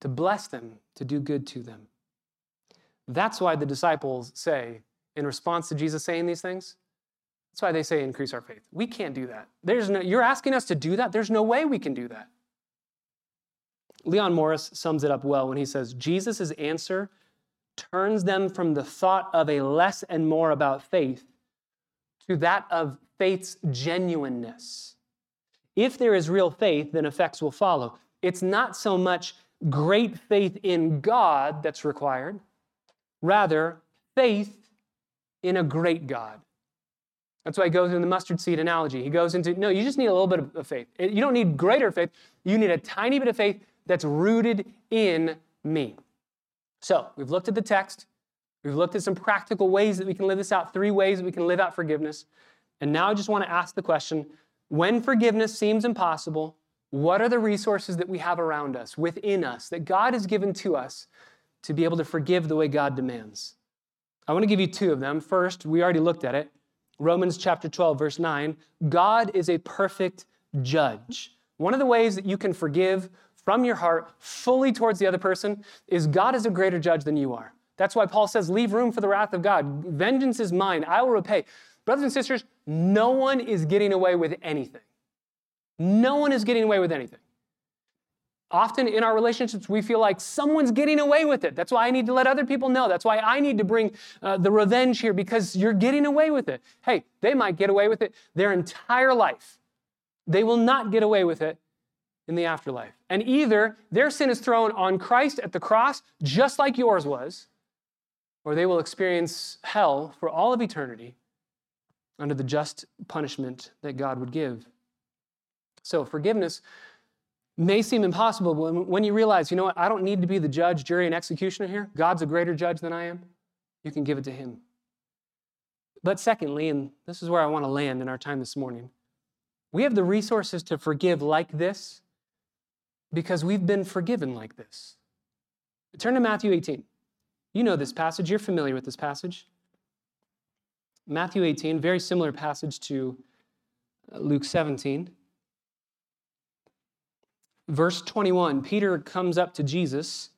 to bless them, to do good to them. That's why the disciples say, in response to Jesus saying these things, that's why they say increase our faith. We can't do that. There's no, you're asking us to do that? There's no way we can do that. Leon Morris sums it up well when he says Jesus' answer turns them from the thought of a less and more about faith to that of faith's genuineness. If there is real faith, then effects will follow. It's not so much great faith in God that's required, rather, faith in a great God. That's why he goes into the mustard seed analogy. He goes into, no, you just need a little bit of faith. You don't need greater faith. You need a tiny bit of faith that's rooted in me. So we've looked at the text. We've looked at some practical ways that we can live this out, three ways that we can live out forgiveness. And now I just want to ask the question when forgiveness seems impossible, what are the resources that we have around us, within us, that God has given to us to be able to forgive the way God demands? I want to give you two of them. First, we already looked at it. Romans chapter 12, verse 9. God is a perfect judge. One of the ways that you can forgive from your heart fully towards the other person is God is a greater judge than you are. That's why Paul says, Leave room for the wrath of God. Vengeance is mine. I will repay. Brothers and sisters, no one is getting away with anything. No one is getting away with anything. Often in our relationships, we feel like someone's getting away with it. That's why I need to let other people know. That's why I need to bring uh, the revenge here because you're getting away with it. Hey, they might get away with it their entire life. They will not get away with it in the afterlife. And either their sin is thrown on Christ at the cross, just like yours was, or they will experience hell for all of eternity under the just punishment that God would give. So, forgiveness may seem impossible, but when you realize, you know what, I don't need to be the judge, jury, and executioner here, God's a greater judge than I am, you can give it to Him. But secondly, and this is where I want to land in our time this morning, we have the resources to forgive like this because we've been forgiven like this. Turn to Matthew 18. You know this passage, you're familiar with this passage. Matthew 18, very similar passage to uh, Luke 17. Verse 21, Peter comes up to Jesus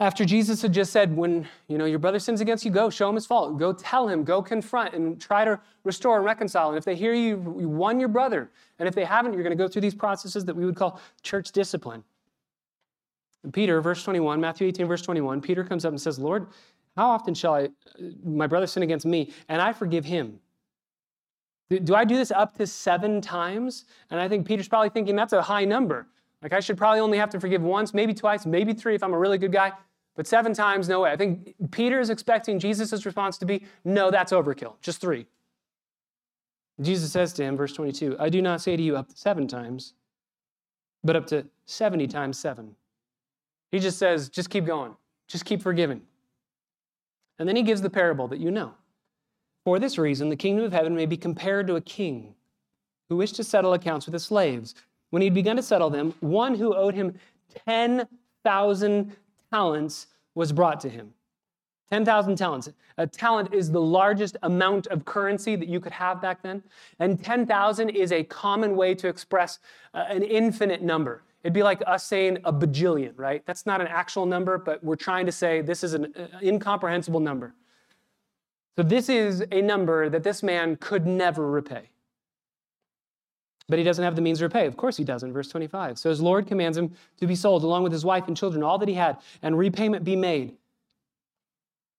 after Jesus had just said, when you know your brother sins against you, go show him his fault. Go tell him, go confront and try to restore and reconcile. And if they hear you, you won your brother. And if they haven't, you're going to go through these processes that we would call church discipline. And Peter, verse 21, Matthew 18, verse 21, Peter comes up and says, Lord, how often shall I, uh, my brother sin against me, and I forgive him? Do I do this up to seven times? And I think Peter's probably thinking that's a high number. Like I should probably only have to forgive once, maybe twice, maybe three if I'm a really good guy. But seven times, no way. I think Peter is expecting Jesus' response to be, no, that's overkill, just three. Jesus says to him, verse 22, I do not say to you up to seven times, but up to 70 times seven. He just says, just keep going, just keep forgiving. And then he gives the parable that you know. For this reason, the kingdom of heaven may be compared to a king who wished to settle accounts with his slaves. When he had begun to settle them, one who owed him 10,000 talents was brought to him. 10,000 talents. A talent is the largest amount of currency that you could have back then. And 10,000 is a common way to express uh, an infinite number. It'd be like us saying a bajillion, right? That's not an actual number, but we're trying to say this is an uh, incomprehensible number. So this is a number that this man could never repay. But he doesn't have the means to repay. Of course he doesn't. Verse 25. So his Lord commands him to be sold along with his wife and children, all that he had, and repayment be made.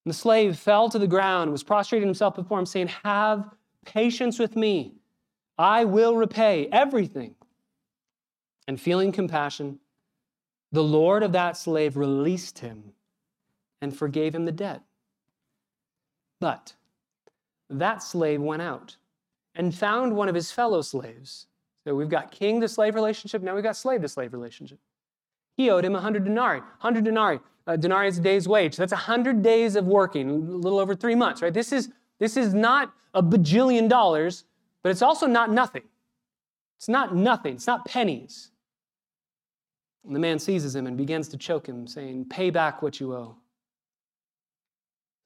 And the slave fell to the ground, was prostrating himself before him, saying, Have patience with me. I will repay everything. And feeling compassion, the Lord of that slave released him and forgave him the debt. But that slave went out and found one of his fellow slaves so we've got king to slave relationship, now we've got slave to slave relationship. He owed him 100 denarii. 100 denarii. A denarii is a day's wage. That's 100 days of working, a little over three months, right? This is, this is not a bajillion dollars, but it's also not nothing. It's not nothing. It's not pennies. And the man seizes him and begins to choke him, saying, Pay back what you owe.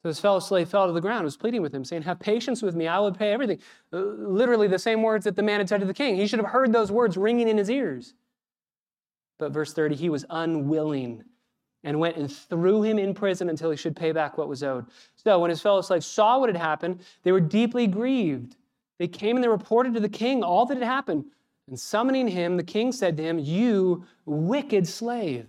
So his fellow slave fell to the ground, was pleading with him, saying, Have patience with me, I will pay everything. Uh, literally the same words that the man had said to the king. He should have heard those words ringing in his ears. But verse 30, he was unwilling and went and threw him in prison until he should pay back what was owed. So when his fellow slaves saw what had happened, they were deeply grieved. They came and they reported to the king all that had happened. And summoning him, the king said to him, You wicked slave,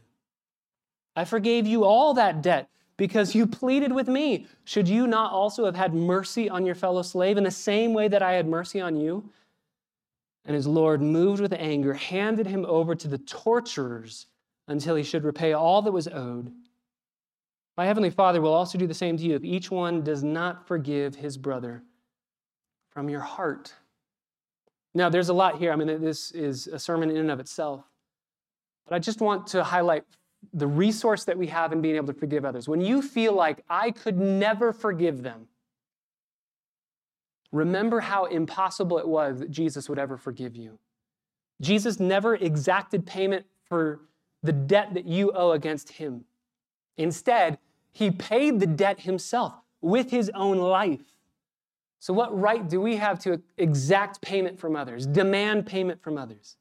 I forgave you all that debt because you pleaded with me. Should you not also have had mercy on your fellow slave in the same way that I had mercy on you? And his Lord, moved with anger, handed him over to the torturers until he should repay all that was owed. My heavenly Father will also do the same to you if each one does not forgive his brother from your heart. Now, there's a lot here. I mean, this is a sermon in and of itself. But I just want to highlight the resource that we have in being able to forgive others. When you feel like I could never forgive them, remember how impossible it was that Jesus would ever forgive you. Jesus never exacted payment for the debt that you owe against him. Instead, he paid the debt himself with his own life. So, what right do we have to exact payment from others, demand payment from others?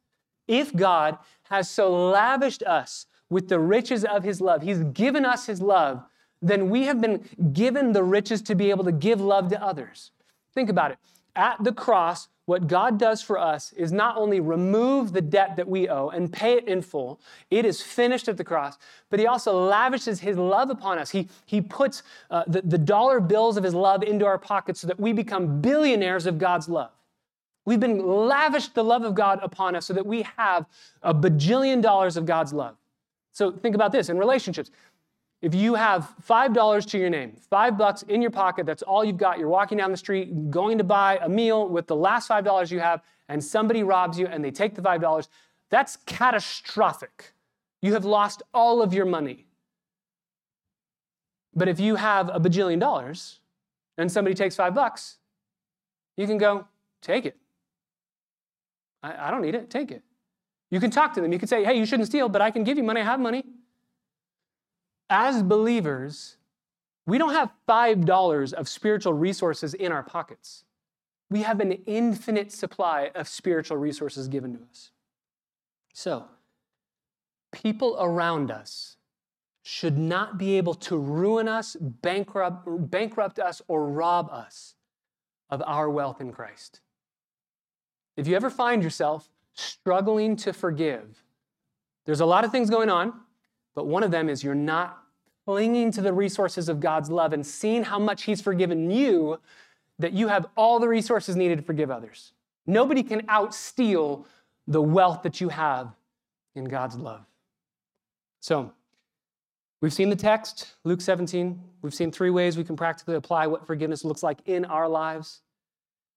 If God has so lavished us with the riches of his love, he's given us his love, then we have been given the riches to be able to give love to others. Think about it. At the cross, what God does for us is not only remove the debt that we owe and pay it in full, it is finished at the cross, but He also lavishes His love upon us. He, he puts uh, the, the dollar bills of His love into our pockets so that we become billionaires of God's love. We've been lavished the love of God upon us so that we have a bajillion dollars of God's love. So think about this in relationships. If you have $5 to your name, five bucks in your pocket, that's all you've got. You're walking down the street, going to buy a meal with the last $5 you have, and somebody robs you and they take the $5, that's catastrophic. You have lost all of your money. But if you have a bajillion dollars and somebody takes five bucks, you can go, take it. I, I don't need it, take it. You can talk to them. You can say, hey, you shouldn't steal, but I can give you money. I have money. As believers, we don't have $5 of spiritual resources in our pockets. We have an infinite supply of spiritual resources given to us. So, people around us should not be able to ruin us, bankrupt, bankrupt us, or rob us of our wealth in Christ. If you ever find yourself struggling to forgive, there's a lot of things going on, but one of them is you're not clinging to the resources of God's love and seeing how much He's forgiven you that you have all the resources needed to forgive others. Nobody can outsteal the wealth that you have in God's love. So, we've seen the text, Luke 17. We've seen three ways we can practically apply what forgiveness looks like in our lives.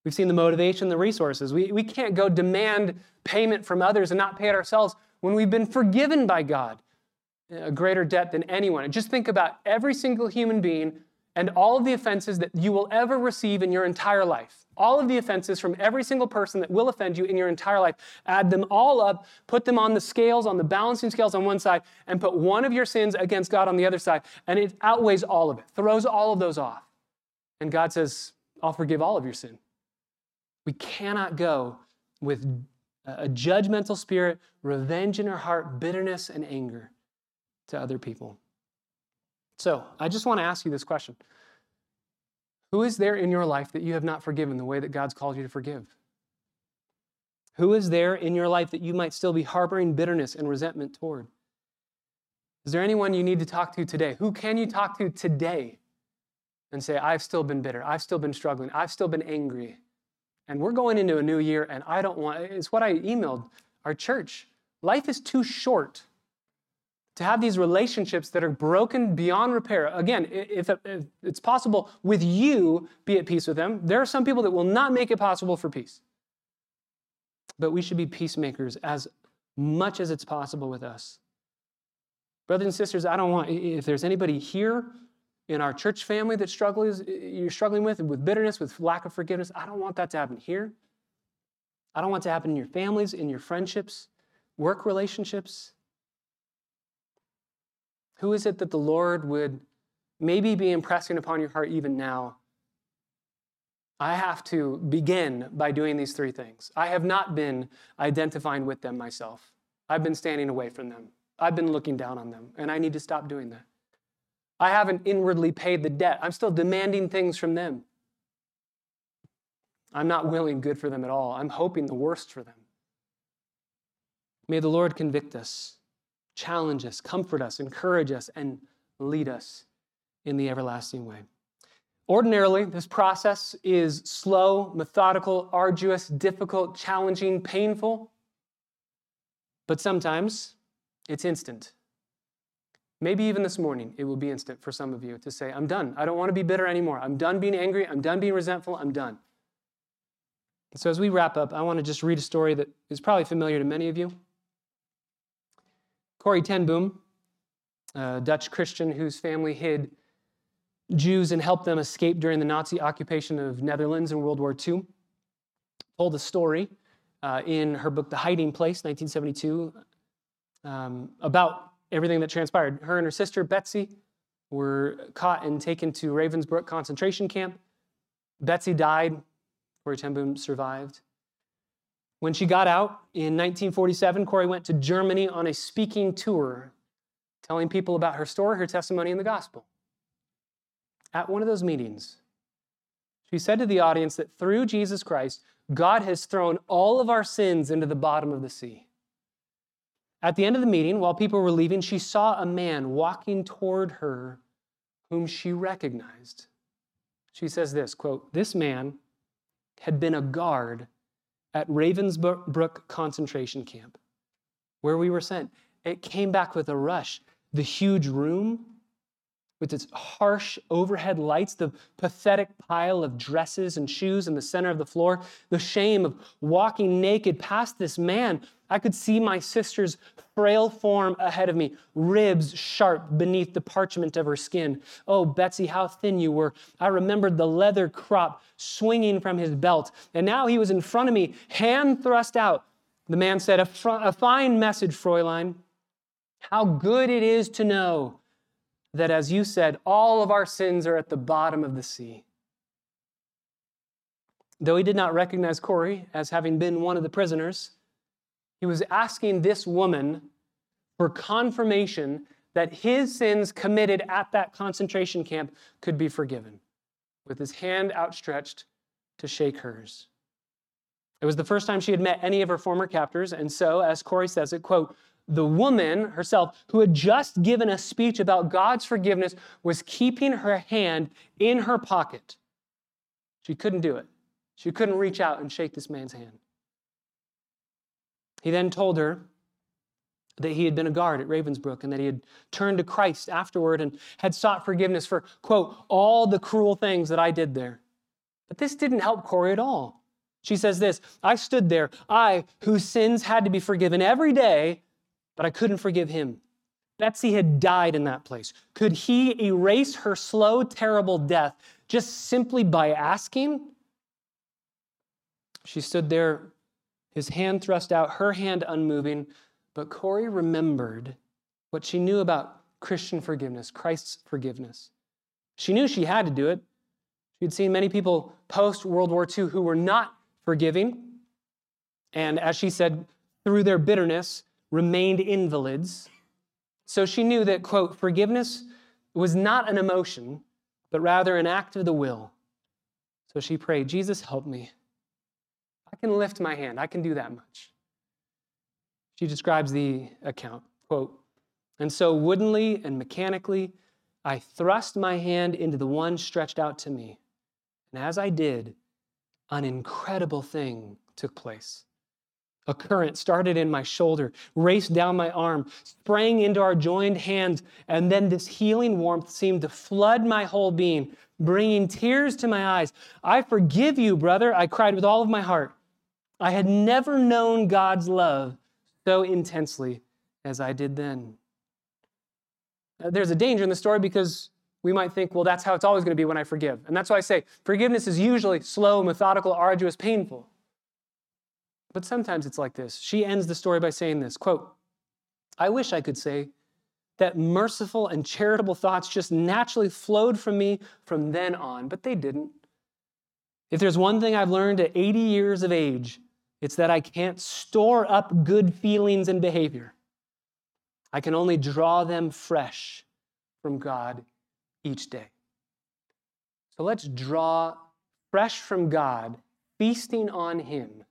We've seen the motivation, the resources. We, we can't go demand payment from others and not pay it ourselves when we've been forgiven by God, a greater debt than anyone. And just think about every single human being and all of the offenses that you will ever receive in your entire life. All of the offenses from every single person that will offend you in your entire life. Add them all up, put them on the scales, on the balancing scales on one side, and put one of your sins against God on the other side. And it outweighs all of it, throws all of those off. And God says, I'll forgive all of your sin. We cannot go with a judgmental spirit, revenge in our heart, bitterness, and anger to other people. So I just want to ask you this question Who is there in your life that you have not forgiven the way that God's called you to forgive? Who is there in your life that you might still be harboring bitterness and resentment toward? Is there anyone you need to talk to today? Who can you talk to today and say, I've still been bitter, I've still been struggling, I've still been angry? And we're going into a new year, and I don't want, it's what I emailed our church. Life is too short to have these relationships that are broken beyond repair. Again, if, it's possible with you, be at peace with them. There are some people that will not make it possible for peace. But we should be peacemakers as much as it's possible with us. Brothers and sisters, I don't want, if there's anybody here in our church family that struggles, eh, you're struggling with, with bitterness, with lack of forgiveness, I don't want that to happen here. I don't want it to happen in your families, in your friendships, work relationships. Who is it that the Lord would maybe be impressing upon your heart even now? I have to begin by doing these three things. I have not been identifying with them myself. I've been standing away from them. I've been looking down on them, and I need to stop doing that. I haven't inwardly paid the debt. I'm still demanding things from them. I'm not willing good for them at all. I'm hoping the worst for them. May the Lord convict us challenge us, comfort us, encourage us, and lead us in the everlasting way. Ordinarily, this process is slow, methodical, arduous, difficult, challenging, painful, but sometimes it's instant. Maybe even this morning, it will be instant for some of you to say, I'm done. I don't want to be bitter anymore. I'm done being angry. I'm done being resentful. I'm done. so, as we wrap up, I want to just read a story that is probably familiar to many of you. Corrie ten Boom, a Dutch Christian whose family hid Jews and helped them escape during the Nazi occupation of Netherlands in World War II, told a story uh, in her book The Hiding Place, 1972, um, about everything that transpired. Her and her sister, Betsy, were caught and taken to Ravensbrück concentration camp. Betsy died. Corrie ten Boom survived. When she got out in 1947, Corrie went to Germany on a speaking tour, telling people about her story, her testimony, and the gospel. At one of those meetings, she said to the audience that through Jesus Christ, God has thrown all of our sins into the bottom of the sea. At the end of the meeting, while people were leaving, she saw a man walking toward her whom she recognized. She says this quote, This man had been a guard at Ravensbrück concentration camp, where we were sent. It came back with a rush. The huge room with its harsh overhead lights, the pathetic pile of dresses and shoes in the center of the floor, the shame of walking naked past this man. I could see my sister's frail form ahead of me, ribs sharp beneath the parchment of her skin. Oh, Betsy, how thin you were. I remembered the leather crop swinging from his belt. And now he was in front of me, hand thrust out. The man said, A, fr- a fine message, Fräulein. How good it is to know that, as you said, all of our sins are at the bottom of the sea. Though he did not recognize Corrie as having been one of the prisoners, he was asking this woman for confirmation that his sins committed at that concentration camp could be forgiven, with his hand outstretched to shake hers. It was the first time she had met any of her former captors, and so, as Corrie says it, quote, the woman herself, who had just given a speech about God's forgiveness, was keeping her hand in her pocket. She couldn't do it. She couldn't reach out and shake this man's hand. He then told her that he had been a guard at Ravensbrück and that he had turned to Christ afterward and had sought forgiveness for, quote, all the cruel things that I did there. But this didn't help Corrie at all. She says this I stood there, I, whose sins had to be forgiven every day, but I couldn't forgive him. Betsy had died in that place. Could he erase her slow, terrible death just simply by asking? She stood there, his hand thrust out, her hand unmoving, but Corrie remembered what she knew about Christian forgiveness, Christ's forgiveness. She knew she had to do it. She'd seen many people post World War II who were not forgiving. And as she said, through their bitterness, remained invalids. So she knew that, quote, forgiveness was not an emotion, but rather an act of the will, So she prayed, Jesus, help me. I can lift my hand, I can do that much. She describes the account quote, and so woodenly and mechanically, I thrust my hand into the one stretched out to me. And as I did, an incredible thing took place. A current started in my shoulder, raced down my arm, sprang into our joined hands, and then this healing warmth seemed to flood my whole being, bringing tears to my eyes. I forgive you, brother, I cried with all of my heart. I had never known God's love so intensely as I did then. Uh, there's a danger in the story because we might think, well, that's how it's always going to be when I forgive. And that's why I say forgiveness is usually slow, methodical, arduous, painful. But sometimes it's like this. She ends the story by saying this quote, I wish I could say that merciful and charitable thoughts just naturally flowed from me from then on, but they didn't. If there's one thing I've learned at 80 years of age, it's that I can't store up good feelings and behavior. I can only draw them fresh from God each day. So let's draw fresh from God, feasting on Him.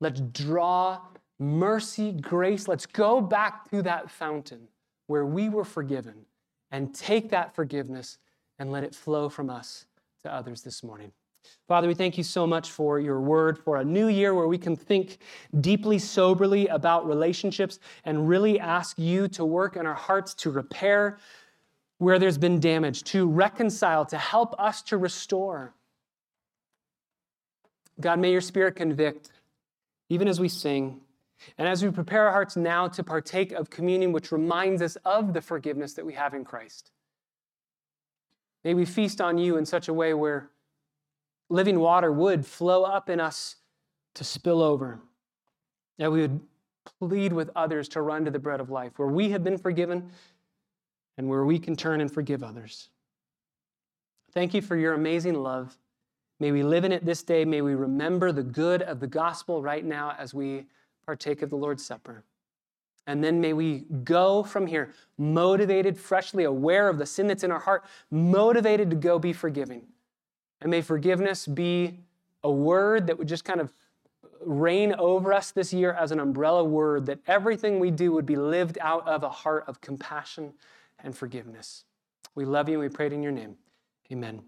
Let's draw mercy, grace. Let's go back to that fountain where we were forgiven and take that forgiveness and let it flow from us to others this morning. Father, we thank you so much for your word, for a new year where we can think deeply, soberly about relationships and really ask you to work in our hearts to repair where there's been damage, to reconcile, to help us to restore. God, may your spirit convict, even as we sing, and as we prepare our hearts now to partake of communion, which reminds us of the forgiveness that we have in Christ. May we feast on you in such a way where living water would flow up in us to spill over. That we would plead with others to run to the bread of life, where we have been forgiven and where we can turn and forgive others. Thank you for your amazing love. May we live in it this day. May we remember the good of the gospel right now as we partake of the Lord's Supper. And then may we go from here motivated, freshly aware of the sin that's in our heart, motivated to go be forgiving and may forgiveness be a word that would just kind of reign over us this year as an umbrella word, that everything we do would be lived out of a heart of compassion and forgiveness. We love you and we pray it in your name. Amen.